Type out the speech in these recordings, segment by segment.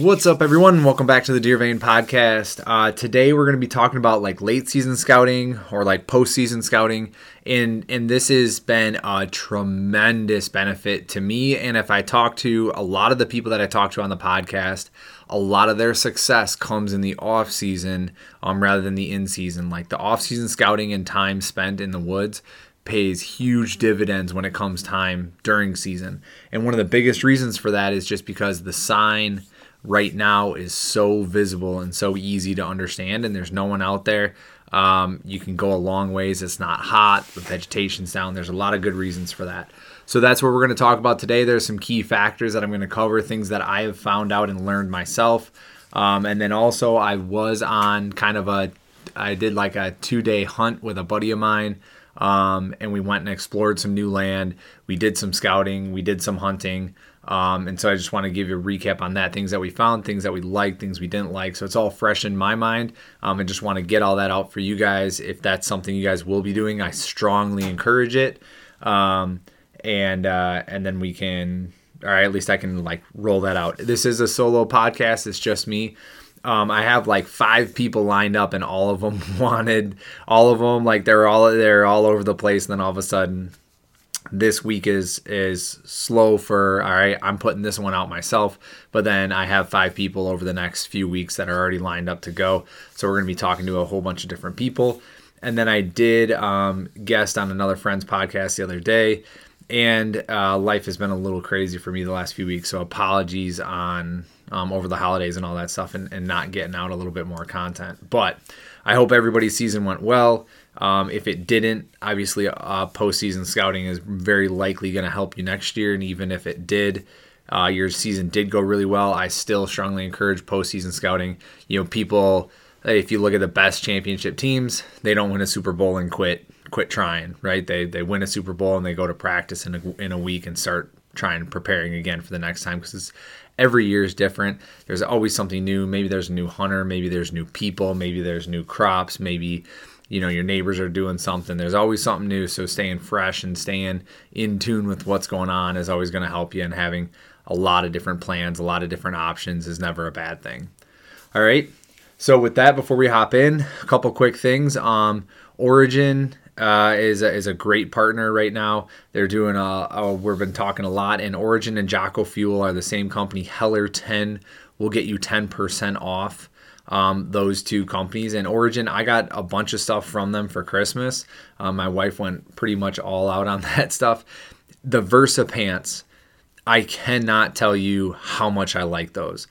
What's up, everyone? Welcome back to the Deer Vein podcast. Uh, today, we're going to be talking about like late season scouting or like postseason scouting, and and this has been a tremendous benefit to me. And if I talk to a lot of the people that I talk to on the podcast, a lot of their success comes in the off season um, rather than the in season. Like the off season scouting and time spent in the woods pays huge dividends when it comes time during season. And one of the biggest reasons for that is just because the sign right now is so visible and so easy to understand, and there's no one out there. Um, you can go a long ways. It's not hot. The vegetation's down. There's a lot of good reasons for that. So that's what we're going to talk about today. There's some key factors that I'm going to cover, things that I have found out and learned myself. Um, and then also, I was on kind of a, I did like a two day hunt with a buddy of mine. Um, and we went and explored some new land. We did some scouting. We did some hunting. Um, and so I just want to give you a recap on that things that we found, things that we liked, things we didn't like. So it's all fresh in my mind. Um, and just want to get all that out for you guys. If that's something you guys will be doing, I strongly encourage it. Um, and uh, and then we can, or at least I can like roll that out. This is a solo podcast. It's just me. Um, I have like five people lined up, and all of them wanted all of them. Like they're all they're all over the place. And then all of a sudden, this week is is slow for all right i'm putting this one out myself but then i have five people over the next few weeks that are already lined up to go. So we're going to be talking to a whole bunch of different people. And then i did um, guest on another friend's podcast the other day and uh, life has been a little crazy for me the last few weeks. So apologies on um, over the holidays and all that stuff and, and not getting out a little bit more content. But i hope everybody's season went well um, if it didn't, obviously, uh, postseason scouting is very likely going to help you next year. And even if it did, uh, your season did go really well, I still strongly encourage postseason scouting. You know, people, if you look at the best championship teams, they don't win a Super Bowl and quit quit trying, right? They they win a Super Bowl and they go to practice in a, in a week and start trying preparing again for the next time because every year is different. There's always something new. Maybe there's a new hunter, maybe there's new people, maybe there's new crops, maybe you know your neighbors are doing something there's always something new so staying fresh and staying in tune with what's going on is always going to help you and having a lot of different plans a lot of different options is never a bad thing all right so with that before we hop in a couple quick things um origin uh, is a, is a great partner right now. They're doing a, a, we've been talking a lot, and Origin and Jocko Fuel are the same company. Heller 10 will get you 10% off um, those two companies. And Origin, I got a bunch of stuff from them for Christmas. Um, my wife went pretty much all out on that stuff. The Versa pants, I cannot tell you how much I like those.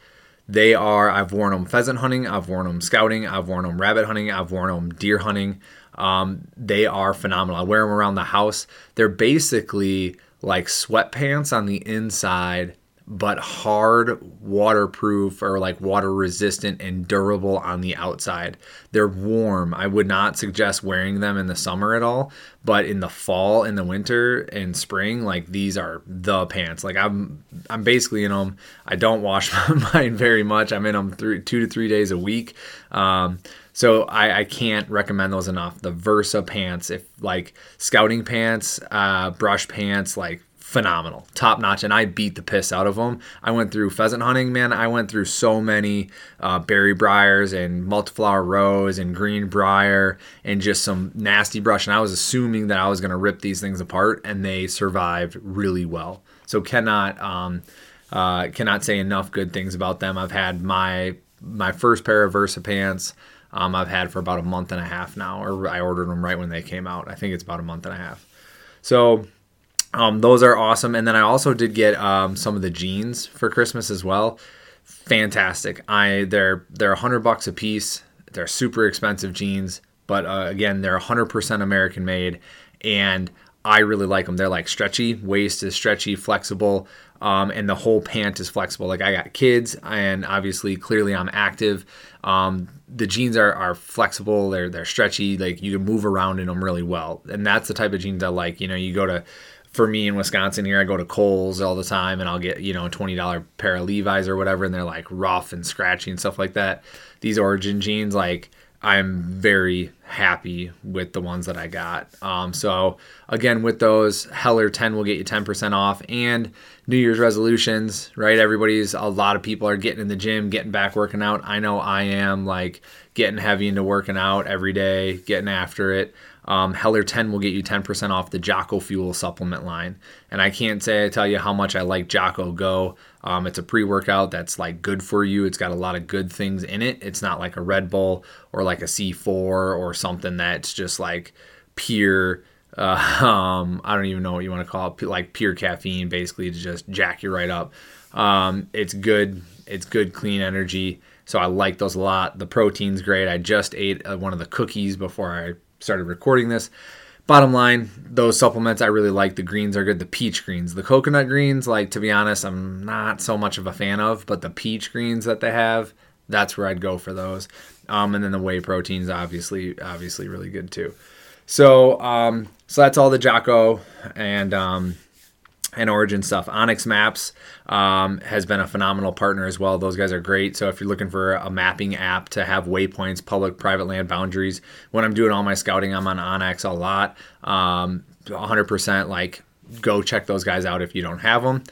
They are, I've worn them pheasant hunting, I've worn them scouting, I've worn them rabbit hunting, I've worn them deer hunting. Um, they are phenomenal. I wear them around the house. They're basically like sweatpants on the inside but hard, waterproof, or like water resistant and durable on the outside. They're warm. I would not suggest wearing them in the summer at all, but in the fall, in the winter, and spring, like these are the pants. Like I'm, I'm basically in them. I don't wash my mine very much. I'm in them three, two to three days a week. Um, so I, I, can't recommend those enough. The Versa pants, if like scouting pants, uh, brush pants, like phenomenal, top notch, and I beat the piss out of them. I went through pheasant hunting, man. I went through so many uh, berry briars and multiflora rose and green briar and just some nasty brush, and I was assuming that I was going to rip these things apart, and they survived really well. So cannot um, uh, cannot say enough good things about them. I've had my my first pair of Versa pants. Um, I've had for about a month and a half now, or I ordered them right when they came out. I think it's about a month and a half. So um, those are awesome. And then I also did get um, some of the jeans for Christmas as well. Fantastic. I they're they're hundred bucks a piece. They're super expensive jeans, but uh, again, they're 100% American made, and I really like them. They're like stretchy. Waist is stretchy, flexible, um, and the whole pant is flexible. Like I got kids, and obviously, clearly, I'm active. Um, the jeans are, are flexible. They're they're stretchy. Like you can move around in them really well, and that's the type of jeans I like. You know, you go to for me in Wisconsin here, I go to Kohl's all the time and I'll get, you know, a $20 pair of Levi's or whatever. And they're like rough and scratchy and stuff like that. These Origin jeans, like, I'm very happy with the ones that I got. Um, so again, with those, Heller 10 will get you 10% off and New Year's resolutions, right? Everybody's, a lot of people are getting in the gym, getting back working out. I know I am like getting heavy into working out every day, getting after it. Um, Heller 10 will get you 10% off the Jocko Fuel supplement line. And I can't say I tell you how much I like Jocko Go. Um, it's a pre workout that's like good for you. It's got a lot of good things in it. It's not like a Red Bull or like a C4 or something that's just like pure. Uh, um, I don't even know what you want to call it, like pure caffeine, basically to just jack you right up. Um, it's good. It's good, clean energy. So I like those a lot. The protein's great. I just ate uh, one of the cookies before I started recording this. Bottom line, those supplements I really like. The greens are good. The peach greens, the coconut greens, like to be honest, I'm not so much of a fan of. But the peach greens that they have, that's where I'd go for those. Um, and then the whey proteins, obviously, obviously really good too. So, um, so that's all the Jocko and um, and Origin stuff. onX Maps um, has been a phenomenal partner as well. Those guys are great. So if you're looking for a mapping app to have waypoints, public, private land boundaries, when I'm doing all my scouting, I'm on onX a lot. Um, 100% like go check those guys out if you don't have them.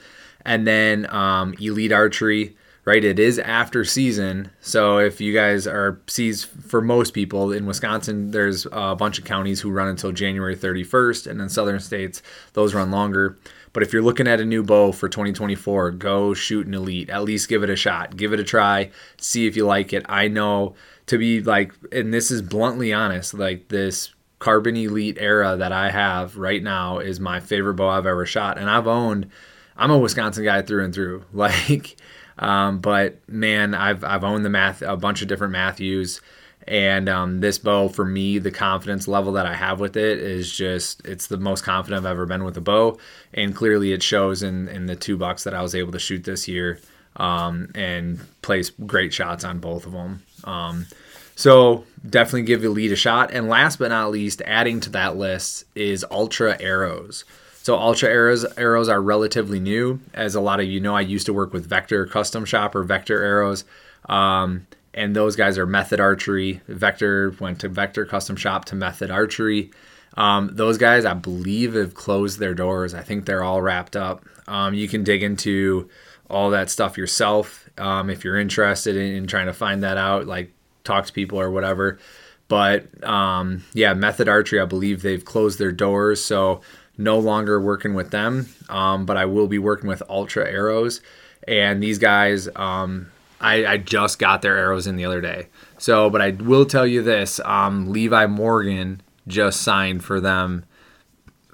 And then um, Elite Archery, right? It is after season. So if you guys are sees for most people in Wisconsin, there's a bunch of counties who run until January 31st, and in southern states, those run longer. But if you're looking at a new bow for 2024, go shoot an elite. At least give it a shot. Give it a try. See if you like it. I know to be like, and this is bluntly honest, like this Carbon Elite era that I have right now is my favorite bow I've ever shot. And I've owned, I'm a Wisconsin guy through and through. Like, um, but man, I've, I've owned the math, a bunch of different Mathews. And um, this bow, for me, the confidence level that I have with it is just, it's the most confident I've ever been with a bow. And clearly it shows in, in the two bucks that I was able to shoot this year um, and place great shots on both of them. Um, so definitely give Elite a shot. And last but not least, adding to that list is Ultra Arrows. So Ultra Arrows arrows are relatively new, as a lot of you know. I used to work with Vector Custom Shop or Vector Arrows. Um, and those guys are Method Archery. Vector went to Vector Custom Shop to Method Archery. Um, those guys, I believe, have closed their doors. I think they're all wrapped up. Um, you can dig into all that stuff yourself um, if you're interested in, in, trying to find that out. Like talk to people or whatever. But um, yeah, Method Archery, I believe they've closed their doors, so no longer working with them. Um, but I will be working with Ultra Arrows, and these guys um, I, I just got their arrows in the other day. So, but I will tell you this: um, Levi Morgan just signed for them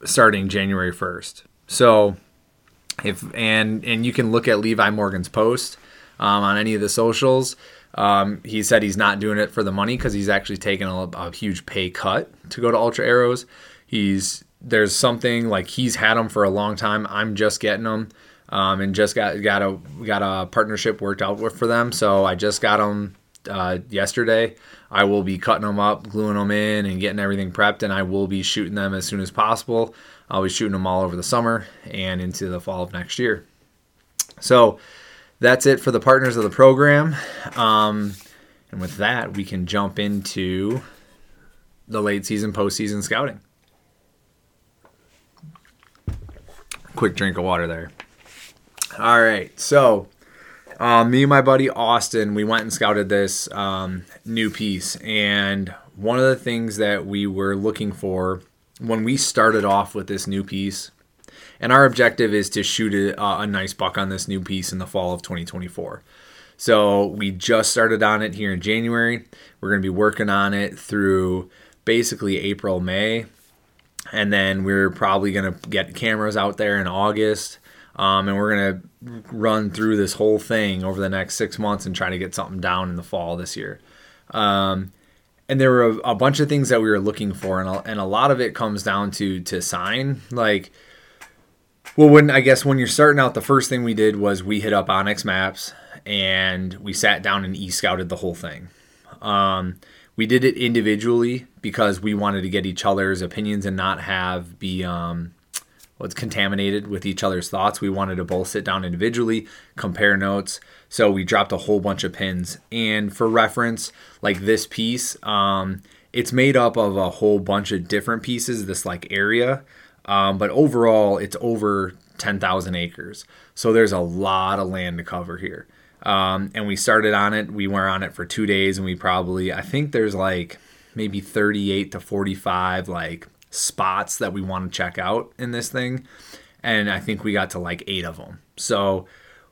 starting January first. So, if and and you can look at Levi Morgan's post um, on any of the socials. Um, he said he's not doing it for the money because he's actually taking a, a, huge pay cut to go to Ultra Arrows. He's there's something like he's had them for a long time. I'm just getting them um, and just got got a got a partnership worked out with for them. So I just got them uh, yesterday. I will be cutting them up, gluing them in, and getting everything prepped, and I will be shooting them as soon as possible. I'll be shooting them all over the summer and into the fall of next year. So that's it for the partners of the program. Um, and with that, we can jump into the late season, postseason scouting. Quick drink of water there. All right, so uh, me and my buddy Austin, we went and scouted this um, new piece, and one of the things that we were looking for when we started off with this new piece, and our objective is to shoot a, a nice buck on this new piece in the fall of 2024. So we just started on it here in January. We're going to be working on it through basically April, May, and then we're probably going to get cameras out there in August um, and we're going to run through this whole thing over the next six months and try to get something down in the fall this year. Um, and there were a, a, bunch of things that we were looking for, and a, and a lot of it comes down to to sign. Like, well, when I guess when you're starting out, the first thing we did was we hit up onX Maps and we sat down and e scouted the whole thing. Um, we did it individually because we wanted to get each other's opinions and not have be um, was contaminated with each other's thoughts. We wanted to both sit down individually, compare notes. So we dropped a whole bunch of pins. And for reference, like this piece, um, it's made up of a whole bunch of different pieces, this like area. Um, but overall, it's over 10,000 acres. So there's a lot of land to cover here. Um, and we started on it. We were on it for two days, and we probably, I think there's like maybe 38 to 45 like spots that we want to check out in this thing. And I think we got to like eight of them. So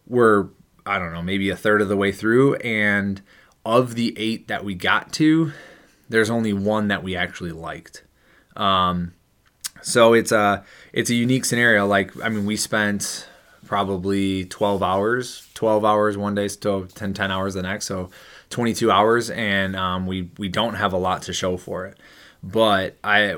we're, I don't know, maybe a third of the way through. And of the eight that we got to, there's only one that we actually liked. Um, so it's a it's a unique scenario. Like I mean, we spent probably 12 hours, 12 hours one day, so 10, 10 hours the next, so 22 hours, and um, we we don't have a lot to show for it. But I,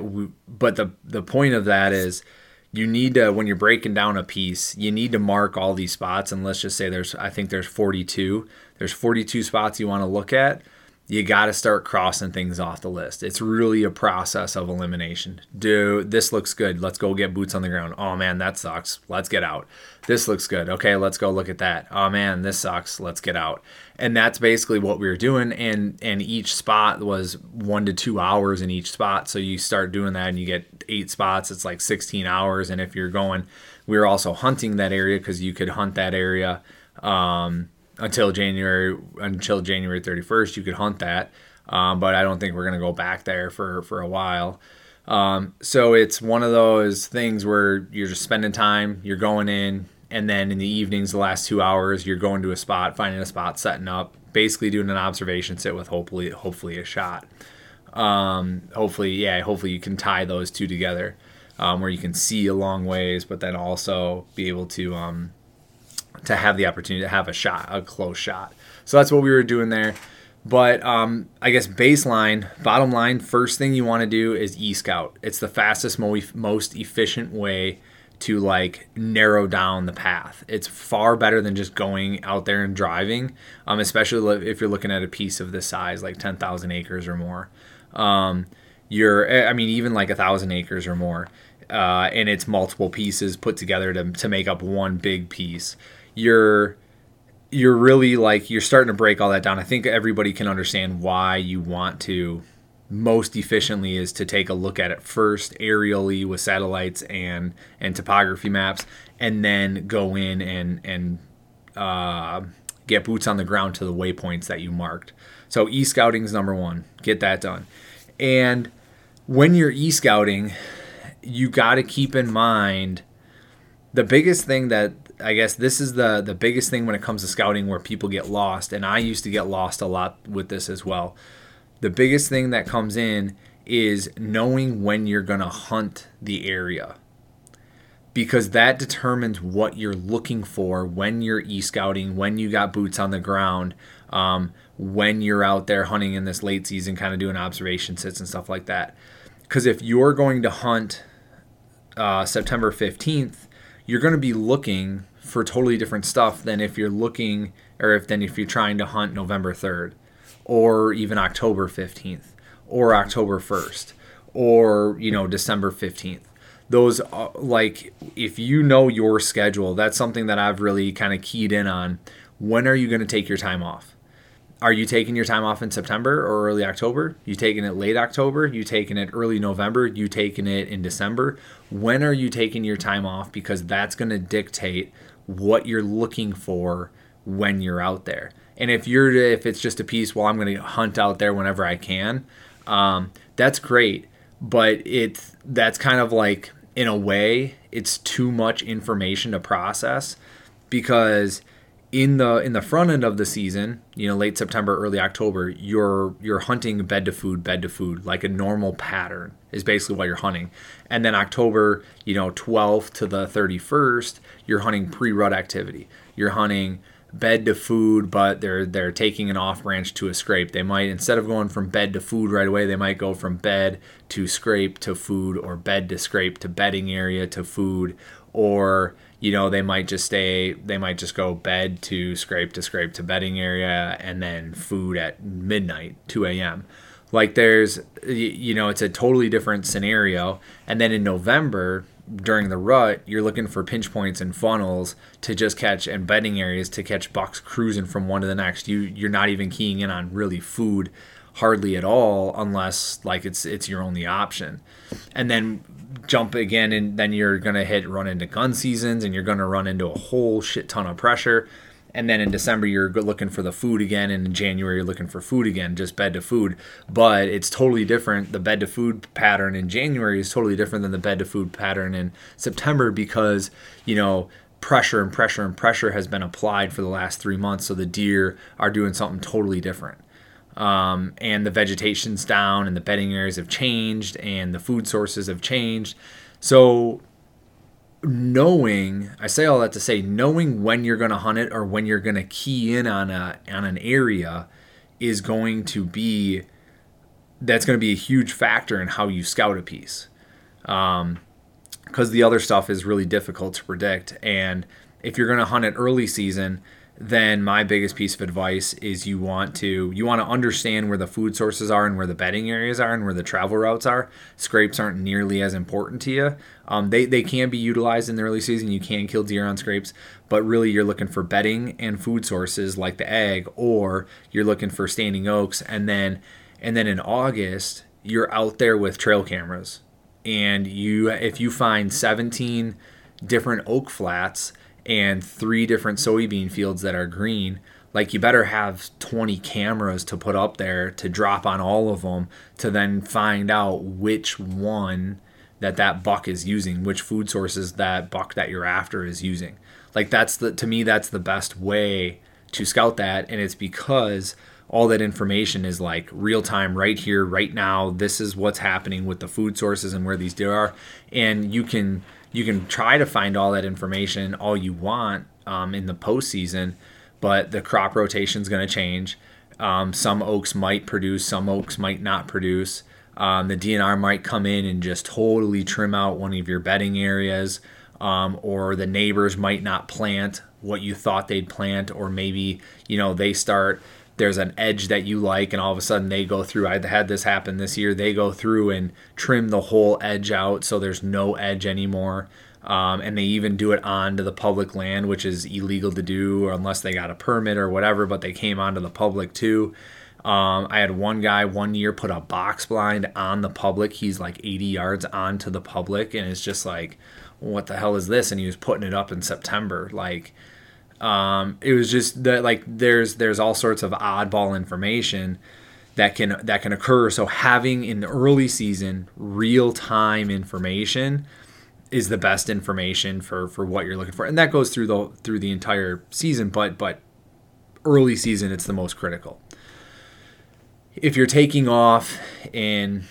but the the point of that is you need to when you're breaking down a piece you need to mark all these spots. And let's just say there's i think there's 42 there's 42 spots you want to look at you got to start crossing things off the list. It's really a process of elimination. Do this looks good. Let's go get boots on the ground. Oh man, that sucks. Let's get out. This looks good. Okay, let's go look at that. Oh man, this sucks. Let's get out. And that's basically what we were doing. And and each spot was one to two hours in each spot. So you start doing that and you get eight spots. It's like 16 hours. And if you're going, we were also hunting that area because you could hunt that area. Um, until January until January 31st. You could hunt that, um, but I don't think we're gonna go back there for for a while. Um, so it's one of those things where you're just spending time, you're going in, and then in the evenings, the last two hours, you're going to a spot, finding a spot, setting up, basically doing an observation sit with hopefully hopefully a shot. Um, hopefully, yeah, hopefully you can tie those two together. Um, where you can see a long ways, but then also be able to um, to have the opportunity to have a shot, a close shot. So that's what we were doing there. But um, I guess baseline, bottom line, first thing you want to do is e scout. It's the fastest, most efficient way to like narrow down the path. It's far better than just going out there and driving, um, especially if you're looking at a piece of this size, like 10,000 acres or more. Um, you're, eh, I mean, even like a thousand acres or more, uh, and it's multiple pieces put together to, to make up one big piece you're you're really like you're starting to break all that down. I think everybody can understand why you want to most efficiently is to take a look at it first aerially with satellites and and topography maps and then go in and and uh, get boots on the ground to the waypoints that you marked. So e-scouting is number 1. Get that done. And when you're e-scouting, you got to keep in mind the biggest thing that I guess this is the the biggest thing when it comes to scouting where people get lost, and I used to get lost a lot with this as well. The biggest thing that comes in is knowing when you're gonna hunt the area. Because that determines what you're looking for when you're e-scouting, when you got boots on the ground, um, when you're out there hunting in this late season, kind of doing observation sits and stuff like that. Because if you're going to hunt uh, September 15th, you're going to be looking for totally different stuff than if you're looking or if than if you're trying to hunt November 3rd or even October 15th or October 1st or you know December 15th those uh, like if you know your schedule that's something that I've really kind of keyed in on. When are you going to take your time off are you taking your time off in September or early October? You taking it late October? You taking it early November? You taking it in December? When are you taking your time off? Because that's going to dictate what you're looking for when you're out there. And if you're if it's just a piece, well, I'm going to hunt out there whenever I can. Um, that's great, but it's that's kind of like in a way it's too much information to process because in the in the front end of the season, you know, late September, early October, you're you're hunting bed to food, bed to food, like a normal pattern is basically what you're hunting. And then October, you know, 12th to the 31st, you're hunting pre-rut activity. You're hunting bed to food, but they're they're taking an off branch to a scrape. They might instead of going from bed to food right away, they might go from bed to scrape to food or bed to scrape to bedding area to food or you know they might just stay they might just go bed to scrape to scrape to bedding area and then food at midnight 2 a.m like there's you know it's a totally different scenario and then in november during the rut, you're looking for pinch points and funnels to just catch and bedding areas to catch bucks cruising from one to the next. You you're not even keying in on really food hardly at all unless like it's it's your only option. And then jump again and then you're to hit run into gun seasons and you're to run into a whole shit ton of pressure and then in December you're looking for the food again, and in January you're looking for food again, just bed to food. But it's totally different. The bed to food pattern in January is totally different than the bed to food pattern in September because you know pressure and pressure and pressure has been applied for the last three months, so the deer are doing something totally different. Um, and the vegetation's down, and the bedding areas have changed, and the food sources have changed. So knowing I say all that to say knowing when you're going to hunt it or when you're going to key in on a on an area is going to be that's going to be a huge factor in how you scout a piece um, because the other stuff is really difficult to predict and if you're going to hunt it early season then my biggest piece of advice is you want to you want to understand where the food sources are and where the bedding areas are and where the travel routes are. Scrapes aren't nearly as important to you. Um, they, they can be utilized in the early season. You can kill deer on scrapes but really you're looking for bedding and food sources like the egg or you're looking for standing oaks. And then and then in august you're out there with trail cameras. And you if you find 17 different oak flats and three different soybean fields that are green, like you better have 20 cameras to put up there to drop on all of them to then find out which one that that buck is using, which food sources that buck that you're after is using. Like that's the to me that's the best way to scout that and it's because all that information is like real time right here right now this is what's happening with the food sources and where these deer are and you can you can try to find all that information all you want um, in the postseason, but the crop rotation is going to change. Um, some oaks might produce, some oaks might not produce. Um, the DNR might come in and just totally trim out one of your bedding areas, um, or the neighbors might not plant what you thought they'd plant, or maybe you know they start there's an edge that you like and all of a sudden they go through i had this happen this year they go through and trim the whole edge out so there's no edge anymore. Um, and they even do it onto the public land which is illegal to do unless they got a permit or whatever but they came onto the public too. Um, i had one guy one year put a box blind on the public. He's like 80 yards onto the public and it's just like what the hell is this? And he was putting it up in september. Like um, it was just that like there's there's all sorts of oddball information that can that can occur. So having in the early season real time information is the best information for for what you're looking for, and that goes through the through the entire season. But but early season, it's the most critical. If you're taking off in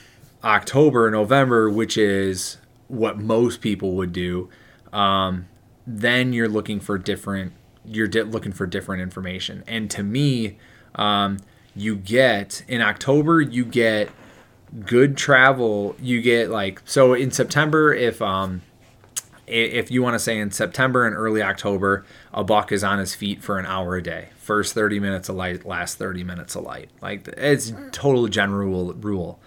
October, November, which is what most people would do, um, then you're looking for different you're di- looking for different information. And to me, um, you get in October, you get good travel. You get like so in September if um if you want to say in September and early October, a buck is on his feet for an hour a day. First 30 minutes of light, last 30 minutes of light. Like it's total general rule.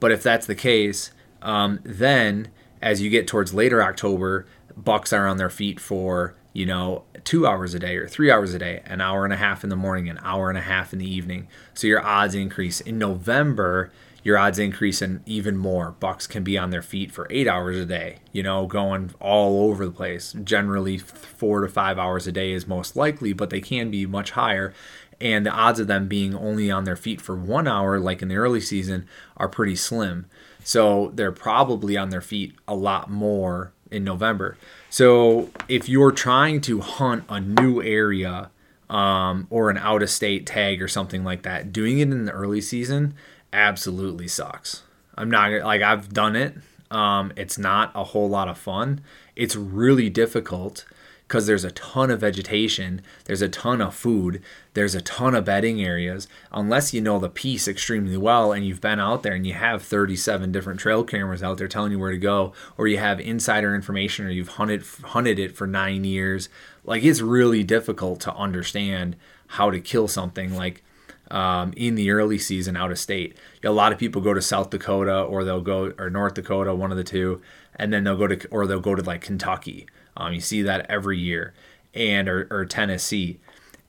But if that's the case, um, then as you get towards later October, bucks are on their feet for you know, two hours a day or three hours a day, an hour and a half in the morning, an hour and a half in the evening. So your odds increase. In November, your odds increase and even more. Bucks can be on their feet for eight hours a day, you know, going all over the place. Generally, four to five hours a day is most likely, but they can be much higher. And the odds of them being only on their feet for one hour, like in the early season, are pretty slim. So they're probably on their feet a lot more in November. So if you're trying to hunt a new area um, or an out of state tag or something like that, doing it in the early season absolutely sucks. I'm not like I've done it. Um, it's not a whole lot of fun. It's really difficult because there's a ton of vegetation, there's a ton of food, there's a ton of bedding areas. Unless you know the piece extremely well and you've been out there and you have 37 different trail cameras out there telling you where to go, or you have insider information or you've hunted hunted it for nine years, like it's really difficult to understand how to kill something. Like um, in the early season out of state. A lot of people go to South Dakota or they'll go or North Dakota, one of the two, and then they'll go to or they'll go to like Kentucky. Um, you see that every year, and or, or Tennessee,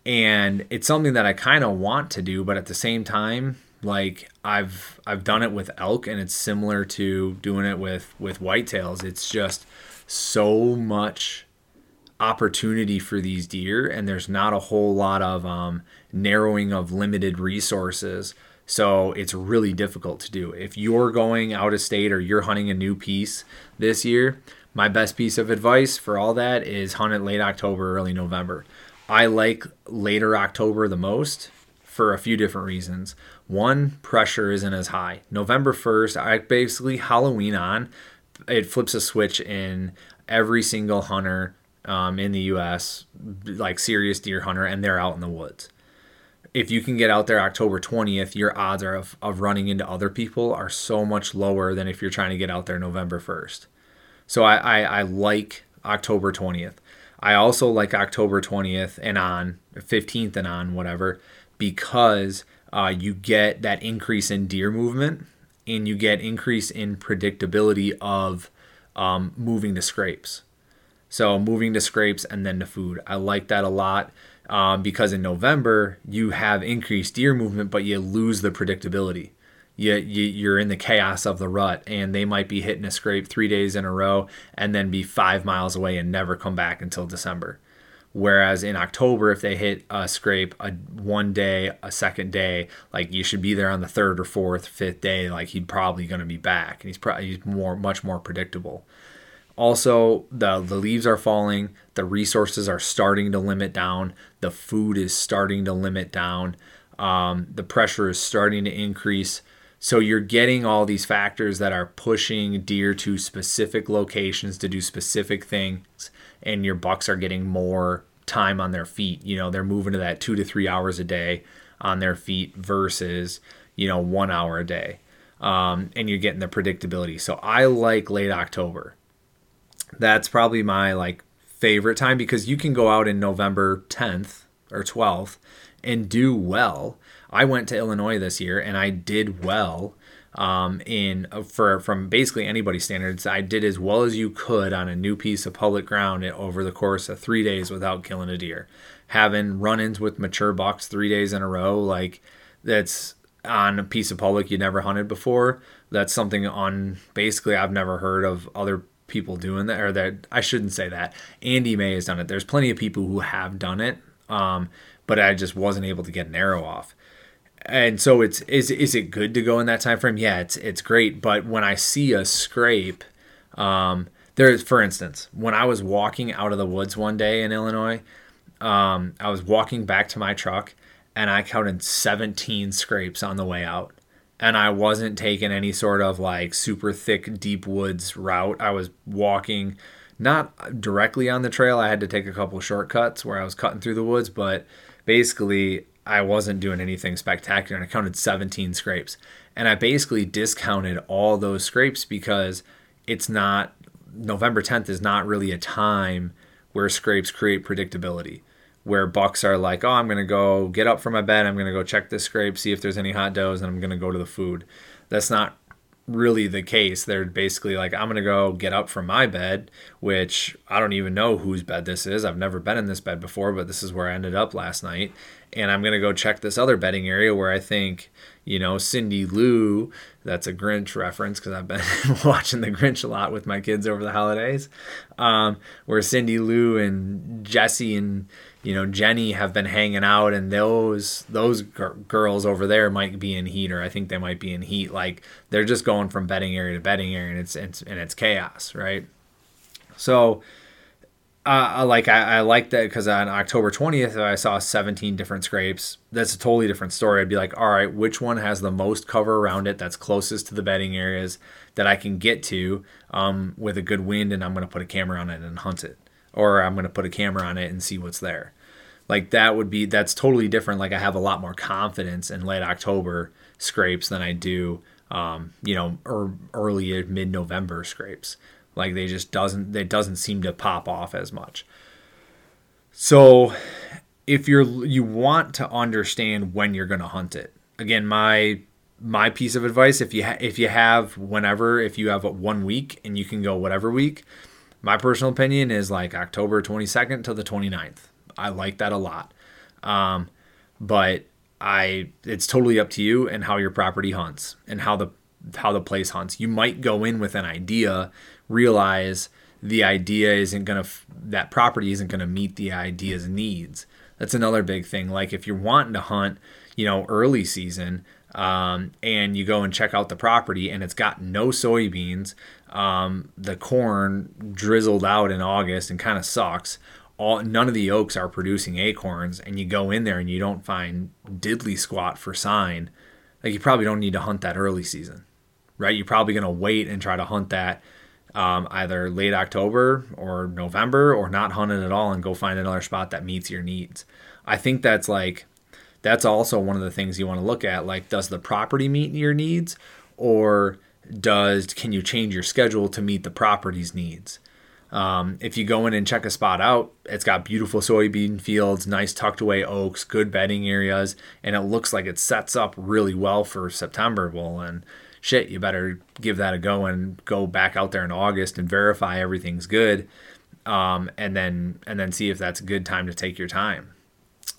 and it's something that I kind of want to do, but at the same time, like I've I've done it with elk, and it's similar to doing it with with whitetails. It's just so much opportunity for these deer and there's not a whole lot of um, narrowing of limited resources. So it's really difficult to do. If you're going out of state or you're hunting a new piece this year my best piece of advice for all that is hunt it late october early november i like later october the most for a few different reasons one pressure isn't as high november 1st i basically halloween on it flips a switch in every single hunter um, in the U.S., like serious deer hunter, and they're out in the woods. If you can get out there October 20th, your odds of, of running into other people are so much lower than if you're trying to get out there November 1st. So I, I, I like October 20th. I also like October 20th and on, 15th and on, whatever, because uh, you get that increase in deer movement and you get increase in predictability of um, moving to scrapes. So moving to scrapes and then to food. I like that a lot um, because in November you have increased deer movement, but you lose the predictability. You, you, you're in the chaos of the rut, and they might be hitting a scrape three days in a row and then be five miles away and never come back until December. Whereas in October, if they hit a scrape a one day, a second day, like you should be there on the third or fourth, fifth day, like he's probably going to be back, and he's probably he's more much more predictable. Also, the the leaves are falling, the resources are starting to limit down, the food is starting to limit down, um, the pressure is starting to increase. So you're getting all these factors that are pushing deer to specific locations to do specific things and your bucks are getting more time on their feet. You know, they're moving to that two to three hours a day on their feet versus, you know, one hour a day. Um, and you're getting the predictability. So I like late October. That's probably my like favorite time because you can go out in November 10th or 12th and do well. I went to Illinois this year and I did well um, in uh, for from basically anybody's standards. I did as well as you could on a new piece of public ground over the course of three days without killing a deer. Having run-ins with mature bucks three days in a row, like that's on a piece of public you never hunted before. That's something on basically I've never heard of other people doing that, or that I shouldn't say that. Andy May has done it. There's plenty of people who have done it, um, but I just wasn't able to get an arrow off and so it's is is it good to go in that time frame? Yeah, it's it's great. But when I see a scrape, um, there's for instance, when I was walking out of the woods one day in Illinois, um, I was walking back to my truck and I counted 17 scrapes on the way out. And I wasn't taking any sort of like super thick deep woods route. I was walking not directly on the trail. I had to take a couple shortcuts where I was cutting through the woods, but basically I wasn't doing anything spectacular and I counted 17 scrapes. And I basically discounted all those scrapes because it's not November 10th is not really a time where scrapes create predictability. Where bucks are like, oh, I'm going to go get up from my bed. I'm going to go check this scrape, see if there's any hot does, and I'm going to go to the food. That's not really the case. They're basically like, I'm going to go get up from my bed, which I don't even know whose bed this is. I've never been in this bed before, but this is where I ended up last night and I'm gonna go check this other bedding area where I think you know Cindy Lou. That's a Grinch reference because I've been watching the Grinch a lot with my kids over the holidays. Um, where Cindy Lou and Jesse and you know Jenny have been hanging out, and those those girls over there might be in heat, or I think they might be in heat. Like they're just going from bedding area to bedding area, and it's, it's and it's chaos, right? So uh, like I, I like that because on October 20th I saw 17 different scrapes. That's a totally different story. I'd be like, all right, which one has the most cover around it that's closest to the bedding areas that I can get to um, with a good wind, and I'm going to put a camera on it and hunt it, or I'm going to put a camera on it and see what's there. Like that would be that's totally different. Like I have a lot more confidence in late October scrapes than I do, um, you know, or early mid November scrapes. Like they just doesn't it doesn't seem to pop off as much. So if you're you want to understand when you're going to hunt it. Again, my my piece of advice if you ha- if you have whenever if you have one week and you can go whatever week, my personal opinion is like October 22nd to the 29th. I like that a lot. Um, but I it's totally up to you and how your property hunts and how the how the place hunts. You might go in with an idea, realize the idea isn't going to that property isn't going to meet the idea's needs. That's another big thing. Like if you're wanting to hunt, you know, early season, um, and you go and check out the property and it's got no soybeans, um, the corn drizzled out in August and kind of sucks. All none of the oaks are producing acorns, and you go in there and you don't find diddly squat for sign. Like you probably don't need to hunt that early season, right? You're probably gonna wait and try to hunt that um, either late October or November, or not hunt it at all and go find another spot that meets your needs. I think that's like that's also one of the things you want to look at. Like, does the property meet your needs, or does can you change your schedule to meet the property's needs? Um, if you go in and check a spot out, it's got beautiful soybean fields, nice tucked away oaks, good bedding areas, and it looks like it sets up really well for September. Well, and shit, you better give that a go and go back out there in August and verify everything's good, um, and then and then see if that's a good time to take your time.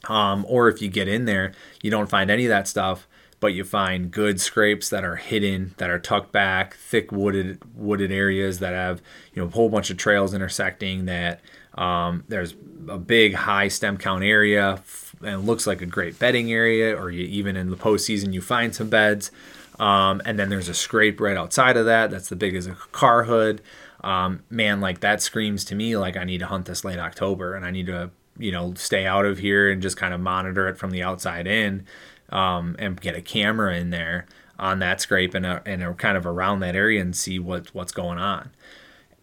Um, or if you get in there, you don't find any of that stuff, but you find good scrapes that are hidden, that are tucked back, thick wooded wooded areas that have you know a whole bunch of trails intersecting. That um, there's a big high stem count area and looks like a great bedding area, or you, even in the postseason you find some beds. Um, and then there's a scrape right outside of that that's the big as a car hood. Um, man, like that screams to me like I need to hunt this late October and I need to you know stay out of here and just kind of monitor it from the outside in um, and get a camera in there on that scrape and, uh, and kind of around that area and see what what's going on.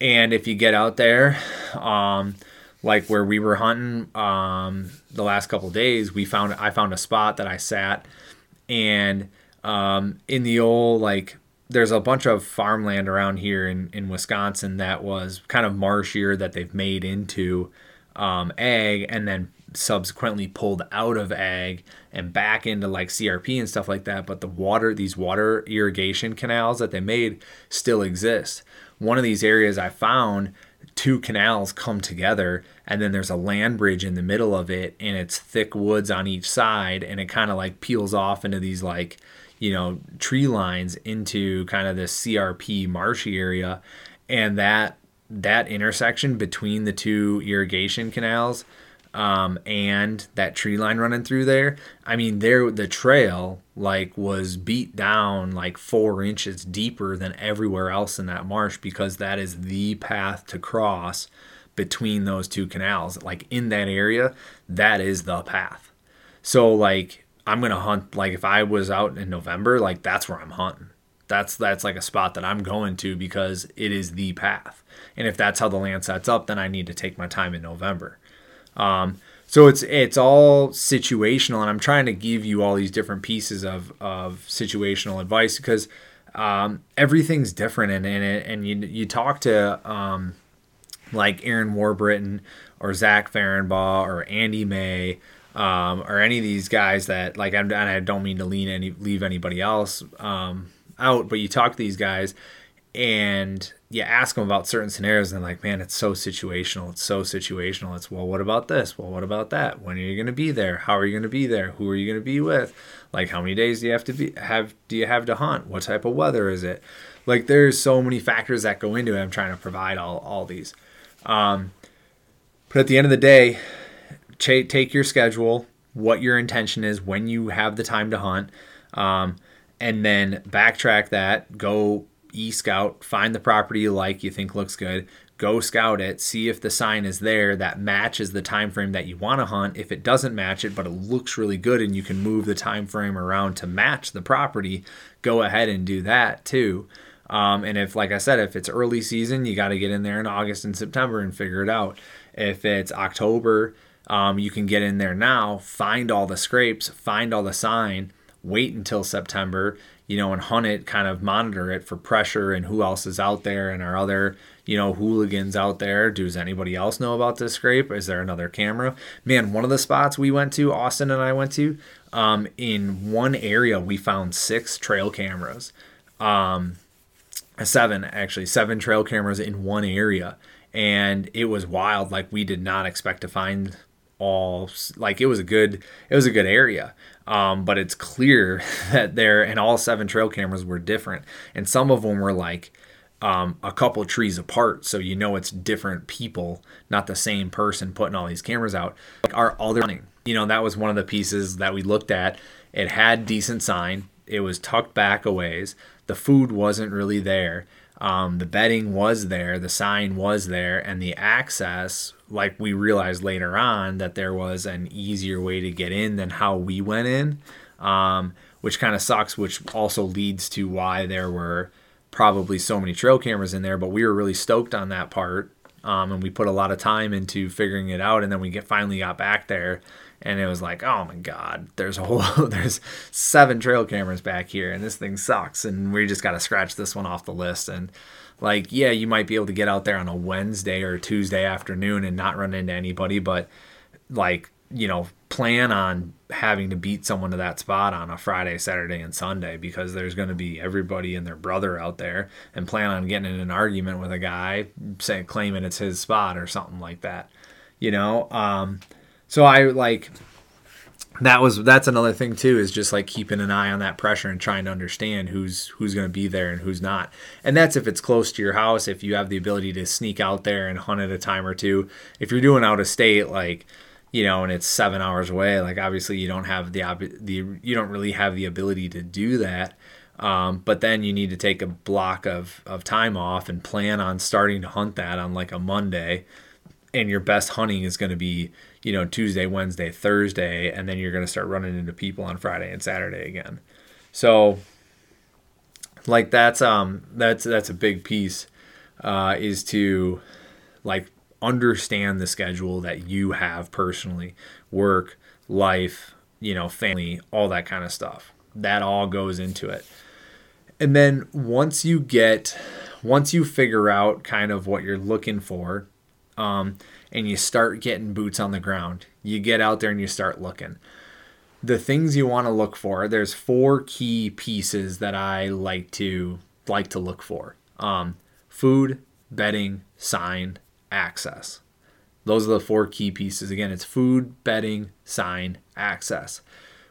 And if you get out there um, like where we were hunting um, the last couple days we found i found a spot that i sat and um, in the old like there's a bunch of farmland around here in, in wisconsin that was kind of marshier that they've made into um, ag and then subsequently pulled out of ag and back into like CRP and stuff like that. But the water, these water irrigation canals that they made still exist. One of these areas I found, two canals come together and then there's a land bridge in the middle of it and it's thick woods on each side and it kind of like peels off into these like, you know, tree lines into kind of this CRP marshy area. And that that intersection between the two irrigation canals um, and that tree line running through there. I mean, there the trail like was beat down like four inches deeper than everywhere else in that marsh because that is the path to cross between those two canals. Like in that area, that is the path. So like I'm gonna hunt like if I was out in November, like that's where I'm hunting. That's that's like a spot that I'm going to because it is the path. And if that's how the land sets up, then I need to take my time in November. Um, so it's it's all situational, and I'm trying to give you all these different pieces of of situational advice because um, everything's different, and and, and you you talk to um, like Aaron Warbritton or Zach Fehrenbaugh or Andy May. Um, or any of these guys that like, and I don't mean to lean any leave anybody else um, out, but you talk to these guys and you ask them about certain scenarios and like, man, it's so situational. It's so situational. It's well, what about this? Well, what about that? When are you going to be there? How are you going to be there? Who are you going to be with? Like, how many days do you have to be have? Do you have to hunt? What type of weather is it? Like, there's so many factors that go into it. I'm trying to provide all all these. Um, but at the end of the day, take your schedule, what your intention is when you have the time to hunt. Um, and then backtrack that, go e scout, find the property you like, you think looks good, go scout it, see if the sign is there that matches the time frame that you want to hunt. If it doesn't match it, but it looks really good and you can move the time frame around to match the property, go ahead and do that too. Um, and if, like I said, if it's early season, you got to get in there in August and September and figure it out. If it's October, um, you can get in there now, find all the scrapes, find all the sign, wait until September, you know, and hunt it, kind of monitor it for pressure and who else is out there and are other, you know, hooligans out there. Does anybody else know about this scrape? Is there another camera? Man, one of the spots we went to, Austin and I went to, um, in one area we found six trail cameras. Um, seven actually, seven trail cameras in one area. And it was wild. Like we did not expect to find all like it was a good it was a good area. Um, but it's clear that there and all seven trail cameras were different. And some of them were like um, a couple trees apart so you know it's different people not the same person putting all these cameras out. Like our other running you know that was one of the pieces that we looked at. It had decent sign. It was tucked back a ways. The food wasn't really there. Um, the bedding was there. The sign was there. And the access like we realized later on that there was an easier way to get in than how we went in, um, which kind of sucks, which also leads to why there were probably so many trail cameras in there. But we were really stoked on that part. Um, and we put a lot of time into figuring it out. And then we get finally got back there and it was like, oh my god, there's a whole there's seven trail cameras back here, and this thing sucks, and we just got to scratch this one off the list. And like, yeah, you might be able to get out there on a Wednesday or Tuesday afternoon and not run into anybody, but like, you know, plan on having to beat someone to that spot on a Friday, Saturday, and Sunday because there's going to be everybody and their brother out there and plan on getting in an argument with a guy saying claiming it's his spot or something like that. You know, um, so I like that was that's another thing too is just like keeping an eye on that pressure and trying to understand who's who's going to be there and who's not. And that's if it's close to your house if you have the ability to sneak out there and hunt at a time or two. If you're doing out of state like you know and it's seven hours away like obviously you don't have the the you don't really have the ability to do that. Um, but then you need to take a block of, of time off and plan on starting to hunt that on like a monday. And your best hunting is going to be you know Tuesday, Wednesday, Thursday, and then you're going to start running into people on Friday and Saturday again. So like that's um that's that's a big piece uh, is to like understand the schedule that you have personally, work, life, you know, family, all that kind of stuff. That all goes into it. And then once you get once you figure out kind of what you're looking for, um, and you start getting boots on the ground. You get out there and you start looking. The things you want to look for, there's four key pieces that I like to like to look for. Um, food, bedding, sign, access. Those are the four key pieces. Again, it's food, bedding, sign, access.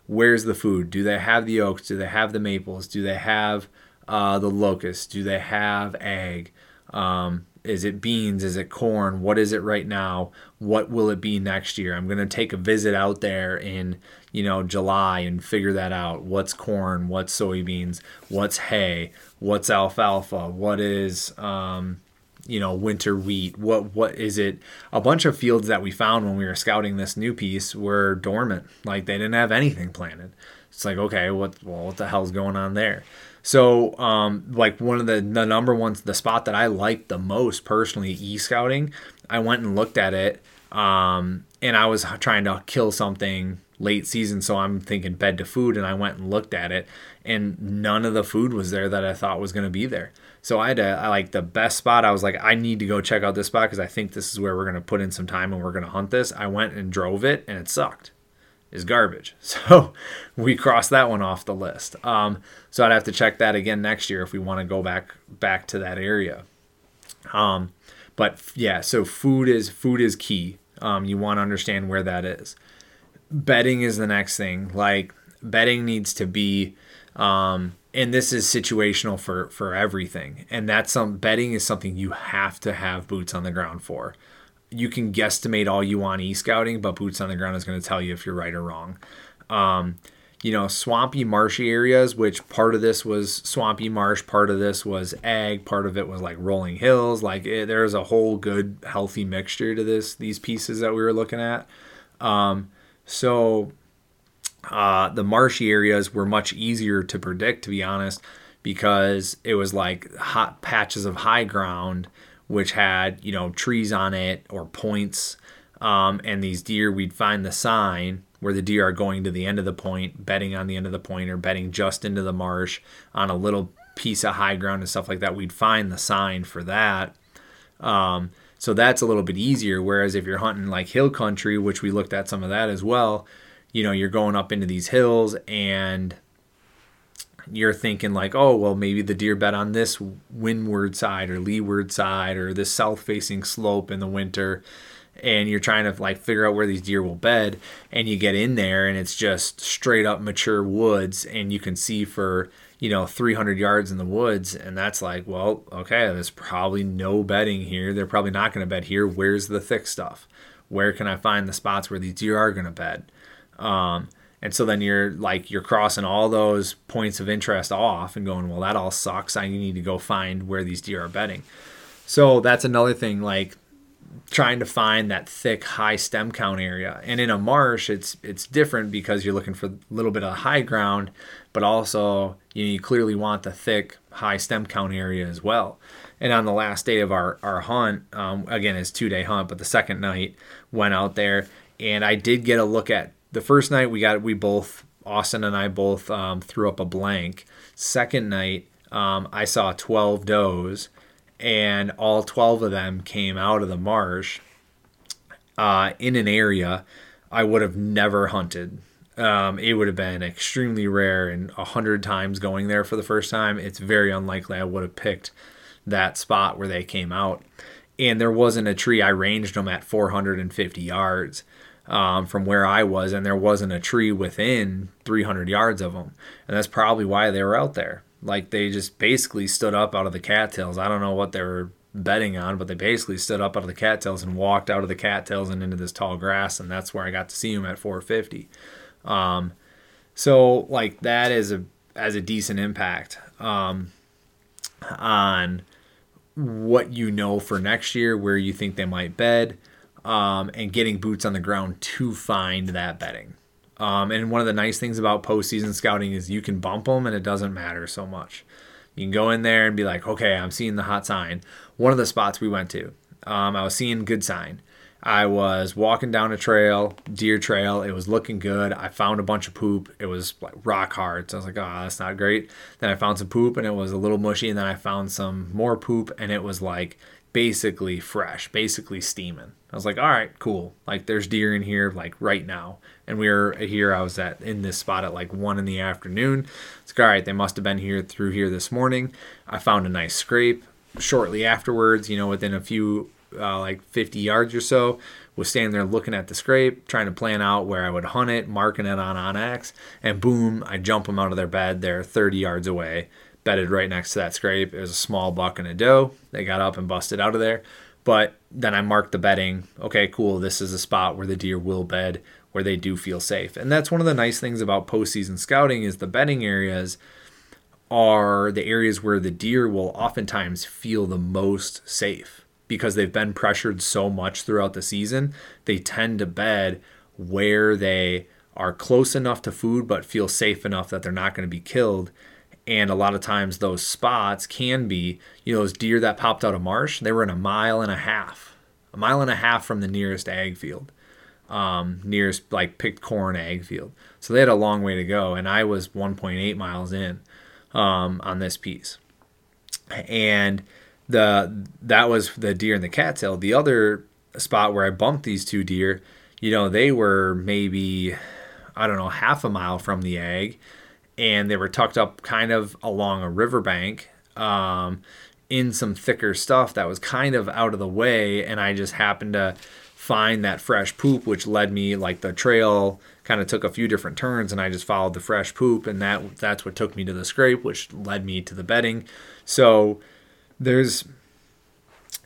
Where's the food? Do they have the oaks? Do they have the maples? Do they have uh, the locusts? Do they have egg? Um, is it beans? Is it corn? What is it right now? What will it be next year? I'm going to take a visit out there in, you know, July and figure that out. What's corn? What's soybeans? What's hay? What's alfalfa? What is, um, you know, winter wheat? What what is it? A bunch of fields that we found when we were scouting this new piece were dormant. Like they didn't have anything planted. It's like, okay, what well, what the hell's going on there? So, um, like one of the the number ones, the spot that I liked the most personally, e scouting. I went and looked at it, um, and I was trying to kill something late season, so I'm thinking bed to food, and I went and looked at it, and none of the food was there that I thought was going to be there. So I had to, like the best spot. I was like, I need to go check out this spot because I think this is where we're going to put in some time and we're going to hunt this. I went and drove it, and it sucked is garbage. So we cross that one off the list. Um, so I'd have to check that again next year if we want to go back back to that area. Um, but yeah, so food is food is key. Um, you want to understand where that is. Bedding is the next thing. Like bedding needs to be, um, and this is situational for for everything. And that's some bedding is something you have to have boots on the ground for you can guesstimate all you want e scouting, but boots on the ground is going to tell you if you're right or wrong. Um, you know, swampy, marshy areas, which part of this was swampy marsh, part of this was ag, part of it was like rolling hills. Like it, there's a whole good, healthy mixture to this. These pieces that we were looking at. Um, so uh, the marshy areas were much easier to predict, to be honest, because it was like hot patches of high ground which had you know trees on it or points um, and these deer we'd find the sign where the deer are going to the end of the point, bedding on the end of the point, or bedding just into the marsh on a little piece of high ground and stuff like that, we'd find the sign for that. Um, so that's a little bit easier. Whereas if you're hunting like hill country, which we looked at some of that as well, you know, you're going up into these hills and you're thinking like, oh, well, maybe the deer bed on this windward side or leeward side or this south facing slope in the winter. And you're trying to like figure out where these deer will bed. And you get in there and it's just straight up mature woods. And you can see for, you know, 300 yards in the woods. And that's like, well, okay, there's probably no bedding here. They're probably not going to bed here. Where's the thick stuff? Where can I find the spots where these deer are going to bed? Um, and so then you're like you're crossing all those points of interest off and going, well, that all sucks. I need to go find where these deer are bedding. So that's another thing, like trying to find that thick, high stem count area. And in a marsh, it's it's different because you're looking for a little bit of high ground, but also you, know, you clearly want the thick, high stem count area as well. And on the last day of our our hunt, um, again, it's two day hunt, but the second night went out there and I did get a look at the first night we got we both Austin and I both um, threw up a blank. Second night, um, I saw 12 does, and all 12 of them came out of the marsh uh, in an area I would have never hunted. Um, it would have been extremely rare, and a hundred times going there for the first time, it's very unlikely I would have picked that spot where they came out. And there wasn't a tree. I ranged them at 450 yards um, from where I was, and there wasn't a tree within 300 yards of them. And that's probably why they were out there. Like they just basically stood up out of the cattails. I don't know what they were betting on, but they basically stood up out of the cattails and walked out of the cattails and into this tall grass, and that's where I got to see them at 450. Um, so like that is a as a decent impact um, on what you know for next year, where you think they might bed um, and getting boots on the ground to find that bedding. Um, and one of the nice things about postseason scouting is you can bump them and it doesn't matter so much. You can go in there and be like, okay, I'm seeing the hot sign. One of the spots we went to, um, I was seeing good sign. I was walking down a trail, deer trail. It was looking good. I found a bunch of poop. It was like rock hard. So I was like, oh, that's not great. Then I found some poop and it was a little mushy. And then I found some more poop and it was like basically fresh, basically steaming. I was like, all right, cool. Like there's deer in here like right now. And we were here, I was at in this spot at like one in the afternoon. It's like, all right, they must have been here through here this morning. I found a nice scrape shortly afterwards, you know, within a few uh, like 50 yards or so, was standing there looking at the scrape, trying to plan out where I would hunt it, marking it on onX, and boom, I jump them out of their bed. They're 30 yards away bedded right next to that scrape. It was a small buck and a doe. They got up and busted out of there. But then I mark the bedding. Okay, cool. This is a spot where the deer will bed, where they do feel safe. And that's one of the nice things about postseason scouting is the bedding areas are the areas where the deer will oftentimes feel the most safe because they've been pressured so much throughout the season. They tend to bed where they are close enough to food but feel safe enough that they're not going to be killed and a lot of times those spots can be, you know, those deer that popped out of marsh, they were in a mile and a half, a mile and a half from the nearest ag field, um, nearest like picked corn ag field. So they had a long way to go. And I was 1.8 miles in um, on this piece. And the that was the deer in the cattail. The other spot where I bumped these two deer, you know, they were maybe, I don't know, half a mile from the ag and they were tucked up kind of along a riverbank um, in some thicker stuff that was kind of out of the way. And I just happened to find that fresh poop, which led me like the trail kind of took a few different turns and I just followed the fresh poop and that that's what took me to the scrape, which led me to the bedding. So there's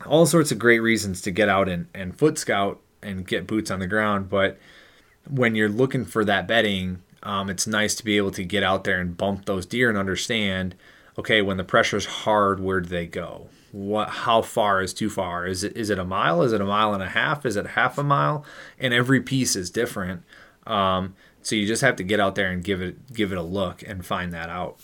all sorts of great reasons to get out and, and foot scout and get boots on the ground. But when you're looking for that bedding, um, it's nice to be able to get out there and bump those deer and understand okay when the pressure's hard where do they go? What how far is too far? Is it is it a mile? Is it a mile and a half? Is it half a mile? And every piece is different. Um, so you just have to get out there and give it give it a look and find that out.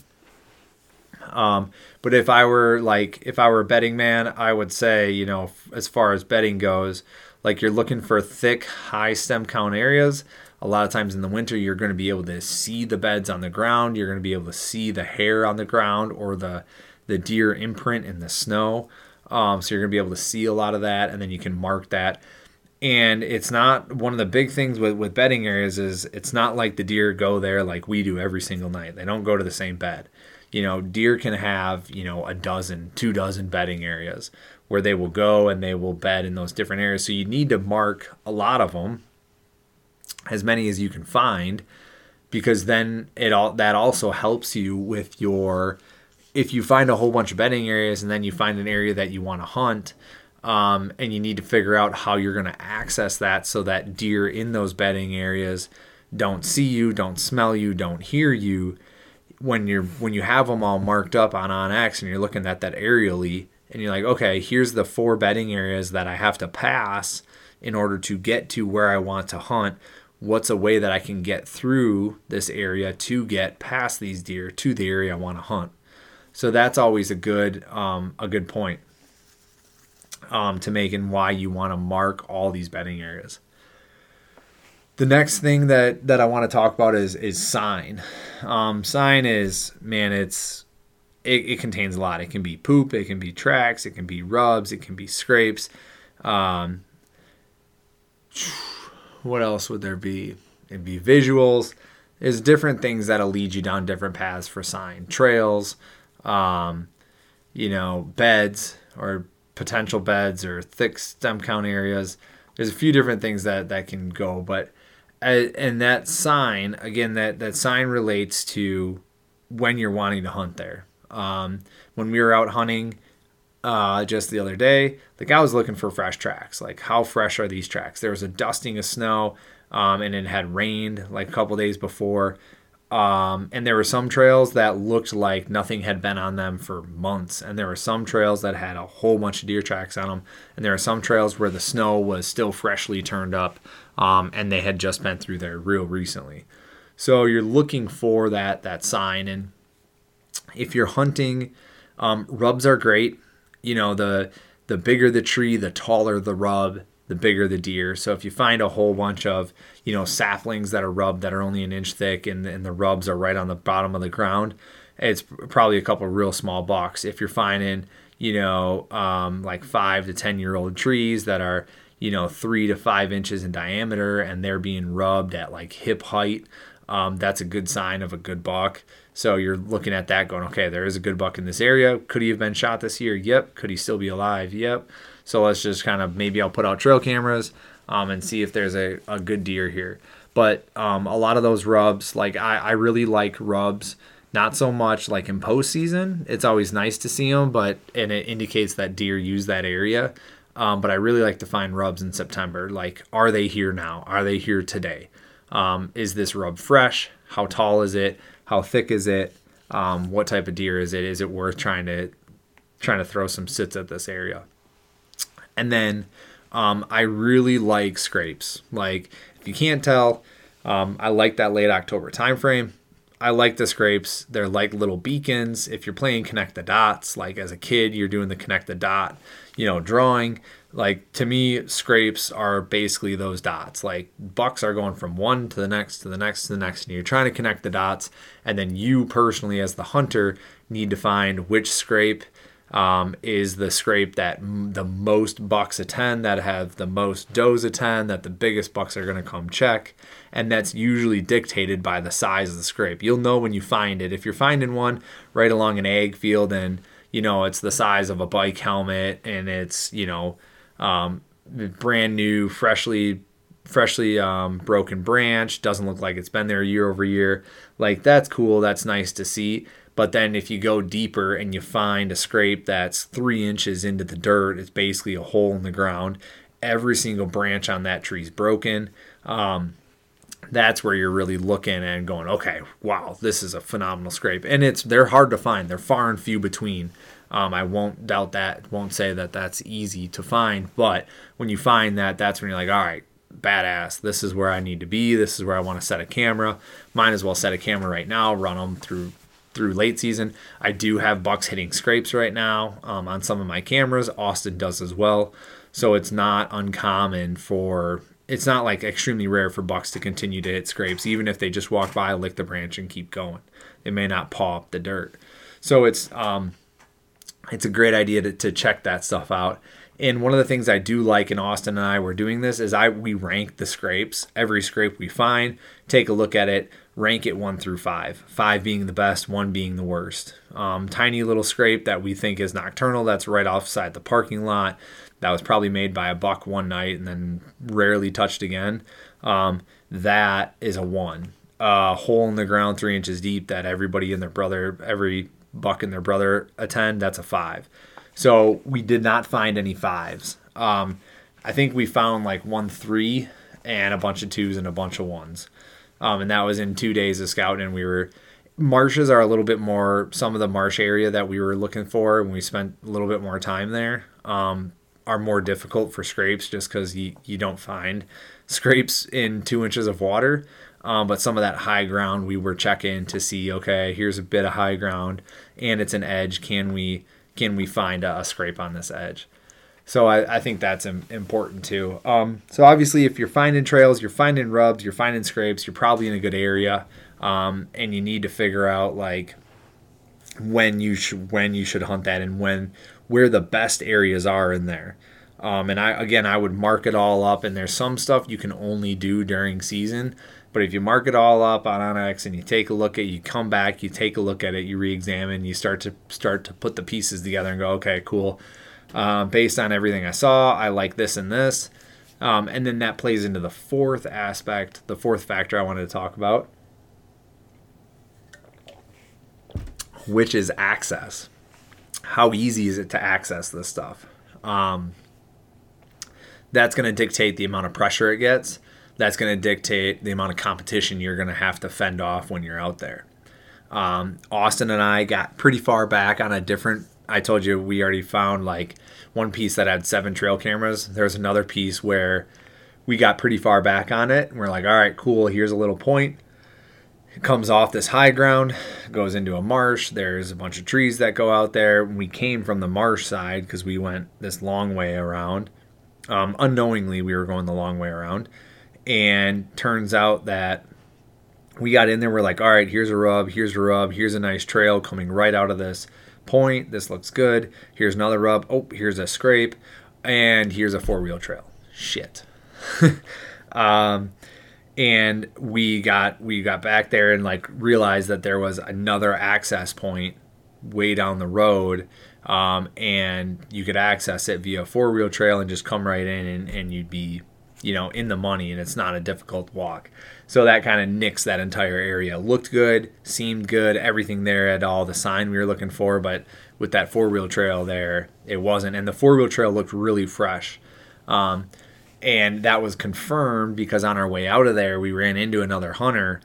Um, but if I were like if I were a betting man I would say you know as far as betting goes like you're looking for thick high stem count areas a lot of times in the winter you're going to be able to see the beds on the ground you're going to be able to see the hair on the ground or the the deer imprint in the snow. Um, so you're going to be able to see a lot of that and then you can mark that. And it's not one of the big things with, with bedding areas is it's not like the deer go there like we do every single night. They don't go to the same bed. You know deer can have you know a dozen two dozen bedding areas where they will go and they will bed in those different areas. So you need to mark a lot of them as many as you can find because then it all that also helps you with your if you find a whole bunch of bedding areas and then you find an area that you want to hunt um, and you need to figure out how you're going to access that so that deer in those bedding areas don't see you don't smell you don't hear you. When you're when you have them all marked up on onX and you're looking at that aerially and you're like okay here's the four bedding areas that i have to pass in order to get to where i want to hunt what's a way that I can get through this area to get past these deer to the area I want to hunt. So that's always a good um, a good point um, to make and why you want to mark all these bedding areas. The next thing that that I want to talk about is is sign. Um, sign is man, it's it, it, contains a lot. It can be poop, it can be tracks, it can be rubs, it can be scrapes. Um, what else would there be? It'd be visuals. There's different things that'll lead you down different paths for sign trails, um, you know, beds or potential beds or thick stem count areas. There's a few different things that that can go, but uh, and that sign again that that sign relates to when you're wanting to hunt there. Um, when we were out hunting, uh, just the other day. The guy was looking for fresh tracks. Like, how fresh are these tracks? There was a dusting of snow, um, and it had rained like a couple days before. Um, and there were some trails that looked like nothing had been on them for months. And there were some trails that had a whole bunch of deer tracks on them. And there are some trails where the snow was still freshly turned up um, and they had just been through there real recently. So you're looking for that that sign. And if you're hunting, um, rubs are great you know the the bigger the tree, the taller the rub, the bigger the deer. So if you find a whole bunch of you know saplings that are rubbed that are only an inch thick and, and the rubs are right on the bottom of the ground, it's probably a couple real small bucks. If you're finding you know um, like five to ten year old trees that are you know three to five inches in diameter and they're being rubbed at like hip height, um, that's a good sign of a good buck. So you're looking at that going, okay, there is a good buck in this area. Could he have been shot this year? Yep. Could he still be alive? Yep. So let's just kind of maybe I'll put out trail cameras um, and see if there's a, a good deer here. But um, a lot of those rubs, like I, I really like rubs. Not so much like in postseason. It's always nice to see them, but and it indicates that deer use that area. Um, but I really like to find rubs in September. Like, are they here now? Are they here today? Um, is this rub fresh? How tall is it? how thick is it? Um, what type of deer is it? Is it worth trying to trying to throw some sits at this area? And then um, I really like scrapes. Like if you can't tell, um, I like that late October time frame. I like the scrapes. They're like little beacons. If you're playing connect the dots, like as a kid, you're doing the connect the dot, you know, drawing like to me scrapes are basically those dots. Like bucks are going from one to the next to the next to the next and you're trying to connect the dots and then you personally as the hunter need to find which scrape um, is the scrape that m- the most bucks attend that have the most does attend that the biggest bucks are going to come check and that's usually dictated by the size of the scrape. You'll know when you find it. If you're finding one right along an ag field and you know it's the size of a bike helmet and it's you know um, brand new, freshly freshly um, broken branch. Doesn't look like it's been there year over year. Like that's cool. That's nice to see. But then if you go deeper and you find a scrape that's three inches into the dirt, it's basically a hole in the ground. Every single branch on that tree is broken. Um, that's where you're really looking and going, okay, wow, this is a phenomenal scrape. And it's they're hard to find. They're far and few between. Um, I won't doubt that. Won't say that that's easy to find, but when you find that, that's when you're like, all right, badass. This is where I need to be. This is where I want to set a camera. Might as well set a camera right now. Run them through through late season. I do have bucks hitting scrapes right now um, on some of my cameras. Austin does as well. So it's not uncommon for it's not like extremely rare for bucks to continue to hit scrapes, even if they just walk by, lick the branch, and keep going. They may not paw up the dirt. So it's um, it's a great idea to, to check that stuff out. And one of the things I do like, in Austin and I were doing this, is I we rank the scrapes. Every scrape we find, take a look at it, rank it one through five. Five being the best, one being the worst. Um, tiny little scrape that we think is nocturnal. That's right offside the parking lot. That was probably made by a buck one night and then rarely touched again. Um, that is a one. A hole in the ground three inches deep that everybody and their brother, every buck and their brother attend. That's a five. So we did not find any fives. Um, I think we found like one three and a bunch of twos and a bunch of ones. Um, and that was in two days of scouting. And we were marshes are a little bit more some of the marsh area that we were looking for and we spent a little bit more time there um, are more difficult for scrapes just because you, you don't find scrapes in two inches of water um, but some of that high ground we were checking to see okay here's a bit of high ground and it's an edge can we can we find a, scrape on this edge? So I, I think that's important too. Um, so obviously, if you're finding trails, you're finding rubs, you're finding scrapes, you're probably in a good area, um, and you need to figure out like when you should when you should hunt that and when where the best areas are in there. Um, and I again, I would mark it all up. And there's some stuff you can only do during season. But if you mark it all up on onX and you take a look at, it, you come back, you take a look at it, you re-examine, you start to start to put the pieces together and go, okay, cool. Uh, based on everything I saw, I like this and this, um, and then that plays into the fourth aspect, the fourth factor I wanted to talk about, which is access. How easy is it to access this stuff? Um, that's going to dictate the amount of pressure it gets that's going to dictate the amount of competition you're going to have to fend off when you're out there. Um, Austin and I got pretty far back on a different. I told you we already found like one piece that had seven trail cameras. There's another piece where we got pretty far back on it. And we're like, all right, cool. Here's a little point. It comes off this high ground, goes into a marsh. There's a bunch of trees that go out there. We came from the marsh side because we went this long way around. Um, unknowingly, we were going the long way around and turns out that we got in there we're like all right here's a rub here's a rub here's a nice trail coming right out of this point this looks good here's another rub oh here's a scrape and here's a four wheel trail. Shit. Um, and we got we got back there and like realized that there was another access point way down the road um, and you could access it via four wheel trail and just come right in and, and you'd be you know, in the money and it's not a difficult walk. So that kind of nicks that entire area. Looked good, seemed good, everything there had all the sign we were looking for, but with that four wheel trail there, it wasn't. And the four wheel trail looked really fresh. Um, and that was confirmed because on our way out of there, we ran into another hunter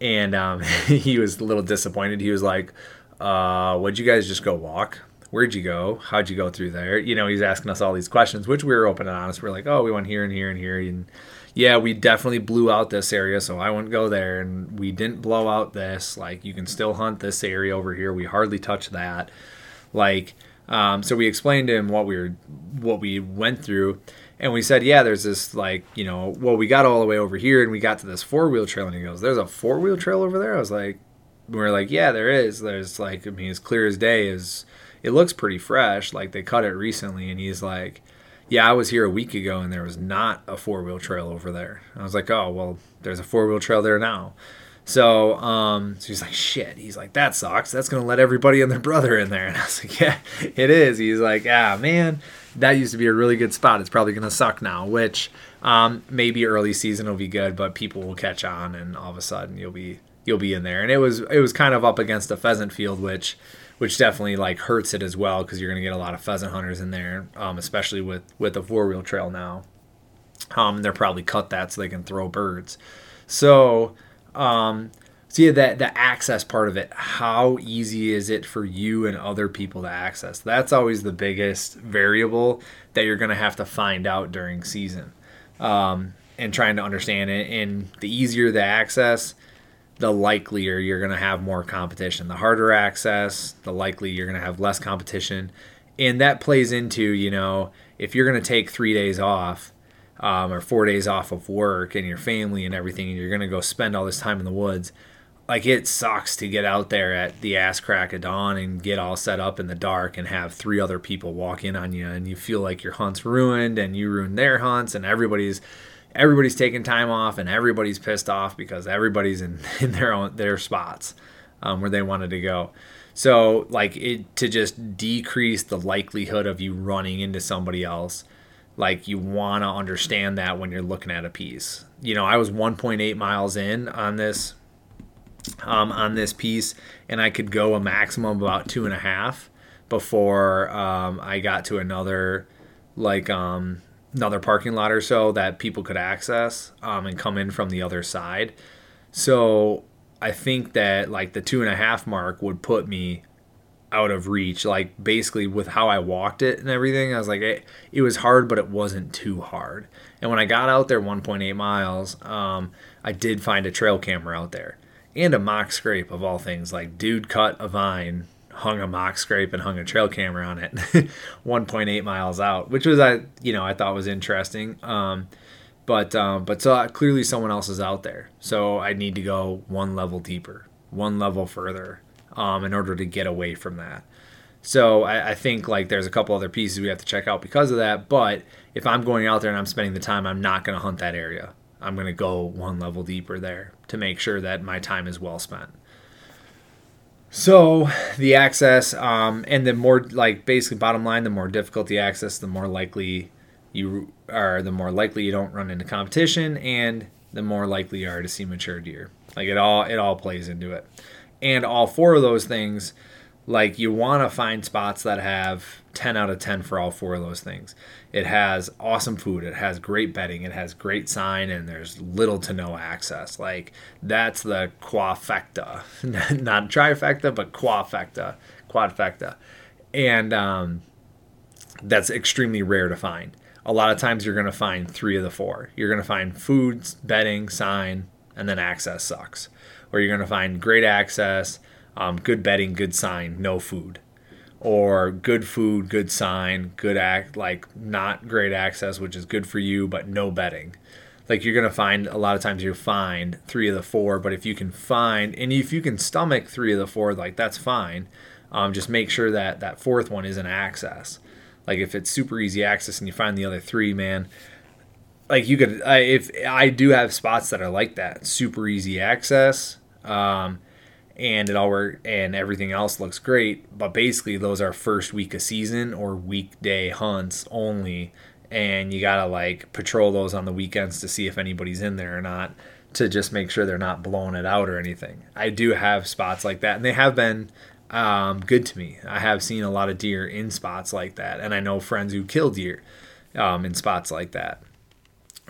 and um, he was a little disappointed. He was like, uh, Would you guys just go walk? Where'd you go? How'd you go through there? You know, he's asking us all these questions, which we were open and honest. We are like, oh, we went here and here and here. And yeah, we definitely blew out this area, so I wouldn't go there. And we didn't blow out this. Like, you can still hunt this area over here. We hardly touch that. Like, um, so we explained to him what we were, what we went through. And we said, yeah, there's this like, you know, well, we got all the way over here and we got to this four wheel trail. And he goes, there's a four wheel trail over there. I was like, we are like, yeah, there is. There's like, I mean, as clear as day is it looks pretty fresh. Like they cut it recently, and he's like, "Yeah, I was here a week ago, and there was not a four wheel trail over there." I was like, "Oh, well, there's a four wheel trail there now." So, um, so he's like, "Shit." He's like, "That sucks. That's gonna let everybody and their brother in there." And I was like, "Yeah, it is." He's like, "Ah, man, that used to be a really good spot. It's probably gonna suck now." Which, um, maybe early season will be good, but people will catch on, and all of a sudden you'll be you'll be in there. And it was it was kind of up against a pheasant field, which which definitely like hurts it as well because you're going to get a lot of pheasant hunters in there, um, especially with with a four wheel trail now. Um, they're probably cut that so they can throw birds. So, um, so yeah, that the access part of it. How easy is it for you and other people to access? That's always the biggest variable that you're going to have to find out during season, um, and trying to understand it. And the easier the access, the likelier you're going to have more competition. The harder access, the likely you're going to have less competition. And that plays into, you know, if you're going to take three days off, um, or four days off of work and your family and everything, and you're gonna go spend all this time in the woods, like it sucks to get out there at the ass crack of dawn and get all set up in the dark and have three other people walk in on you and you feel like your hunt's ruined and you ruin their hunts and everybody's everybody's taking time off and everybody's pissed off because everybody's in, in their own their spots um, where they wanted to go. So like it to just decrease the likelihood of you running into somebody else. Like you want to understand that when you're looking at a piece. You know, I was 1.8 miles in on this um, on this piece, and I could go a maximum of about two and a half before um, I got to another like um, another parking lot or so that people could access um, and come in from the other side. So I think that like the two and a half mark would put me out of reach. Like basically with how I walked it and everything, I was like, it, it was hard, but it wasn't too hard. And when I got out there 1.8 miles, um, I did find a trail camera out there and a mock scrape of all things. Like dude cut a vine, hung a mock scrape, and hung a trail camera on it, 1.8 miles out, which was I you know I thought was interesting. Um, but um, but so uh, clearly someone else is out there, so I need to go one level deeper, one level further, um, in order to get away from that. So I, I, think like there's a couple other pieces we have to check out because of that. But if I'm going out there and I'm spending the time, I'm not going to hunt that area. I'm going to go one level deeper there to make sure that my time is well spent. So the access, um, and the more like basically bottom line, the more difficult the access, the more likely you are, the more likely you don't run into competition, and the more likely you are to see mature deer. Like it all, it all plays into it, and all four of those things like you want to find spots that have 10 out of 10 for all four of those things. It has awesome food it has great bedding it has great sign and there's little to no access. Like that's the quafecta not trifecta but quafecta quadfecta and um, that's extremely rare to find. A lot of times you're going to find three of the four. You're going to find food bedding sign and then access sucks. Or you're going to find great access um, good bedding, good sign, no food. Or good food, good sign, good act, like not great access, which is good for you, but no bedding. Like you're gonna find a lot of times you find three of the four, but if you can find and if you can stomach three of the four, like that's fine. Um, just make sure that that fourth one is an access. Like if it's super easy access and you find the other three, man, like you could I, if I do have spots that are like that, super easy access. Um, and it all work and everything else looks great. But basically, those are first week of season or weekday hunts only, and you gotta like patrol those on the weekends to see if anybody's in there or not to just make sure they're not blowing it out or anything. I do have spots like that, and they have been um, good to me. I have seen a lot of deer in spots like that, and I know friends who kill deer um, in spots like that.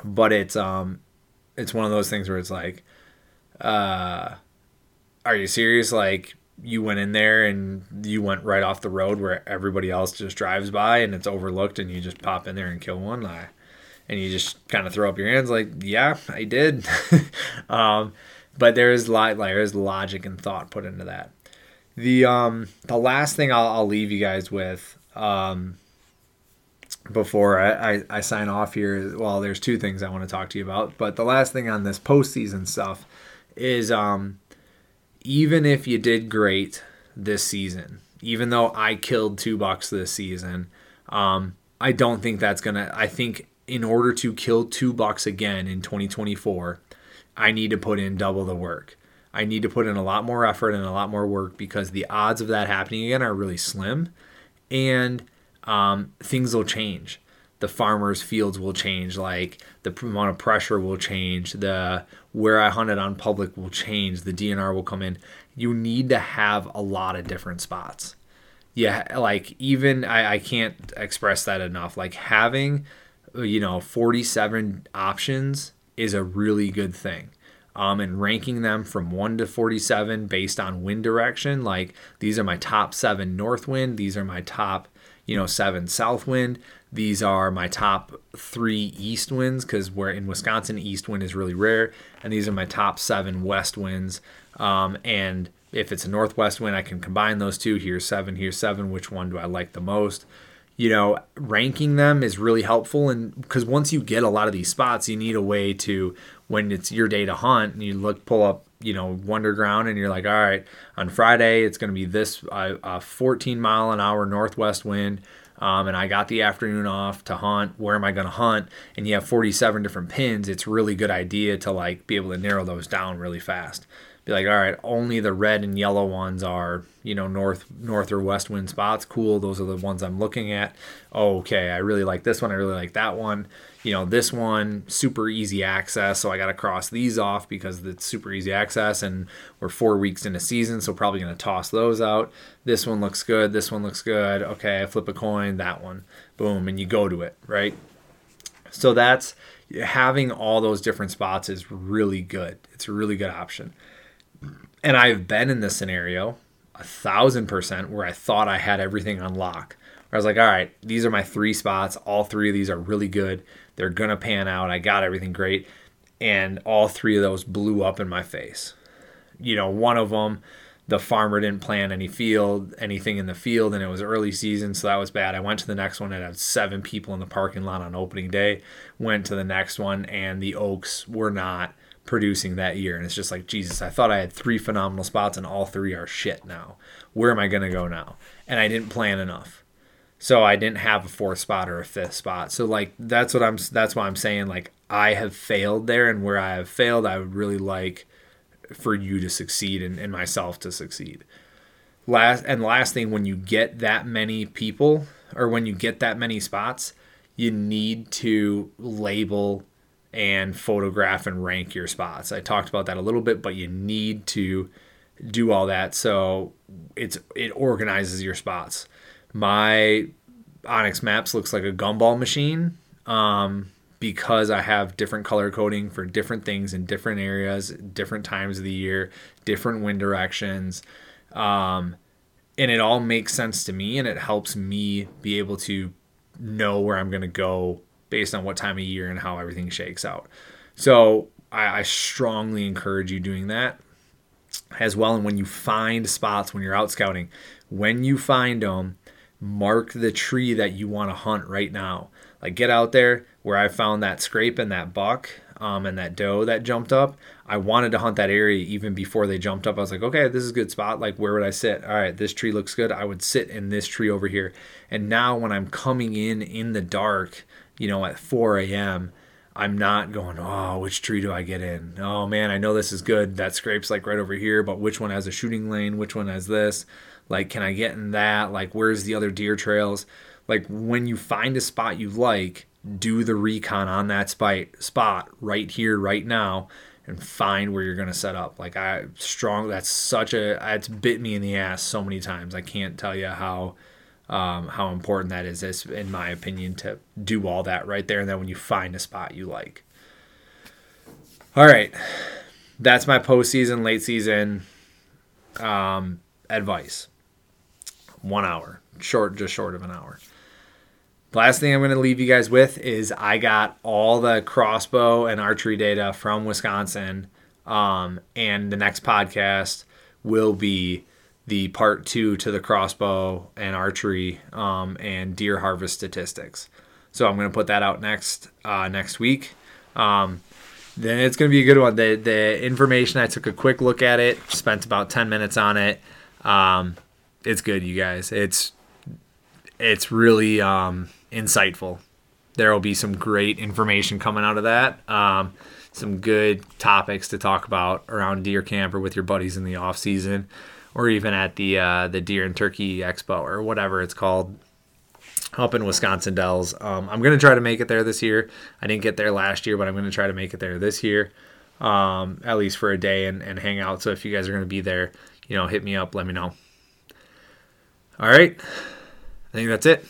But it's um, it's one of those things where it's like, uh, are you serious? Like you went in there and you went right off the road where everybody else just drives by and it's overlooked and you just pop in there and kill one and you just kind of throw up your hands? Like yeah i did. Um, but there is like there's logic and thought put into that. The um the last thing i'll, I'll leave you guys with um before I, I, I sign off here well there's two things i want to talk to you about but the last thing on this postseason stuff is um even if you did great this season, even though I killed two bucks this season, um, I don't think that's gonna. I think in order to kill two bucks again in 2024, I need to put in double the work. I need to put in a lot more effort and a lot more work because the odds of that happening again are really slim, and um, things will change the farmers' fields will change, like the amount of pressure will change, the where I hunted on public will change, the DNR will come in. You need to have a lot of different spots. Yeah, like even I, I can't express that enough. Like having, you know, 47 options is a really good thing. Um, and ranking them from 1 to 47 based on wind direction. Like these are my top seven north wind, these are my top, you know, seven south wind. These are my top three east winds because we're in Wisconsin, east wind is really rare. And these are my top seven west winds. Um, and if it's a northwest wind, I can combine those two. Here's seven, here's seven. Which one do I like the most? you know, ranking them is really helpful. And because once you get a lot of these spots, you need a way to, when it's your day to hunt, and you look, pull up, you know, Wunderground, and you're like, all right, on Friday, it's going to be this uh, 14 mile an hour northwest wind. Um, and I got the afternoon off to hunt. Where am I going to hunt? And you have 47 different pins. It's really good idea to like be able to narrow those down really fast be like, all right, only the red and yellow ones are, you know, north north or west wind spots. Cool, those are the ones I'm looking at. Okay, I really like this one. I really like that one. You know, this one super easy access, so I got to cross these off because it's super easy access, and we're four weeks into season, so probably gonna toss those out. This one looks good. This one looks good. Okay, I flip a coin. That one, boom, and you go to it, right? So that's having all those different spots is really good. It's a really good option. And I've been in this scenario a thousand percent where I thought I had everything on lock. I was like, all right, these are my three spots. All three of these are really good. They're going to pan out. I got everything great. And all three of those blew up in my face. You know, one of them, the farmer didn't plant any field, anything in the field, and it was early season, so that was bad. I went to the next one and had seven people in the parking lot on opening day. Went to the next one, and the oaks were not producing that year. And it's just like, Jesus, I thought I had three phenomenal spots and all three are shit now. Where am I going to go now? And I didn't plan enough. So I didn't have a fourth spot or a fifth spot. So like that's what I'm that's why I'm saying like I have failed there and where I have failed I would really like for you to succeed and, and myself to succeed. Last and last thing when you get that many people or when you get that many spots, you need to label and photograph and rank your spots. I talked about that a little bit, but you need to do all that so it's it organizes your spots. My onX Maps looks like a gumball machine um, because I have different color coding for different things in different areas, different times of the year, different wind directions. Um, and it all makes sense to me and it helps me be able to know where I'm going to go based on what time of year and how everything shakes out. So I, I strongly encourage you doing that as well. And when you find spots when you're out scouting, when you find them, mark the tree that you want to hunt right now. Like get out there where I found that scrape and that buck um, and that doe that jumped up. I wanted to hunt that area even before they jumped up. I was like, okay, this is a good spot. Like, where would I sit? All right, this tree looks good. I would sit in this tree over here. And now when I'm coming in in the dark, you know, at 4 a.m., I'm not going, oh, which tree do I get in? Oh man, I know this is good. That scrape's like right over here, but which one has a shooting lane? Which one has this? Like, can I get in that? Like, where's the other deer trails? Like, when you find a spot you like, do the recon on that spot, spot right here, right now, and find where you're going to set up. Like, I strong, that's such a, it's bit me in the ass so many times. I can't tell you how um, how important that is, is, in my opinion, to do all that right there. And then when you find a spot you like. All right. That's my postseason, late season um, advice. One hour, short, just short of an hour. The last thing I'm going to leave you guys with is I got all the crossbow and archery data from Wisconsin. Um, and the next podcast will be the part two to the crossbow and archery um, and deer harvest statistics. So I'm going to put that out next uh, next week. Um, then it's going to be a good one. The the information I took a quick look at it, spent about ten minutes on it. Um, it's good, you guys. It's it's really um, insightful. There will be some great information coming out of that. Um, some good topics to talk about around deer camp or with your buddies in the off season or even at the uh, the Deer and Turkey Expo or whatever it's called up in Wisconsin Dells. Um, I'm gonna try to make it there this year. I didn't get there last year, but I'm gonna try to make it there this year, um, at least for a day and, and hang out. So if you guys are gonna be there, you know, hit me up, let me know. All right, I think that's it.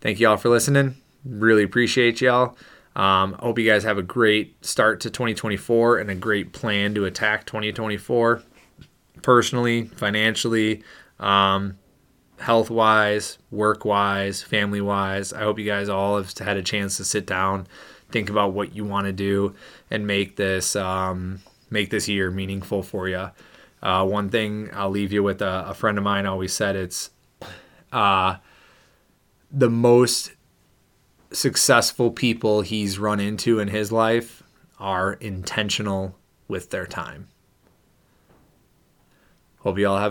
Thank you all for listening. Really appreciate y'all. Um, hope you guys have a great start to 2024 and a great plan to attack 2024 personally, financially, um, health wise, work wise, family wise. I hope you guys all have had a chance to sit down, think about what you want to do, and make this um, make this year meaningful for you. Uh, one thing I'll leave you with a, a, friend of mine always said it's uh, the most successful people he's run into in his life are intentional with their time. Hope you all have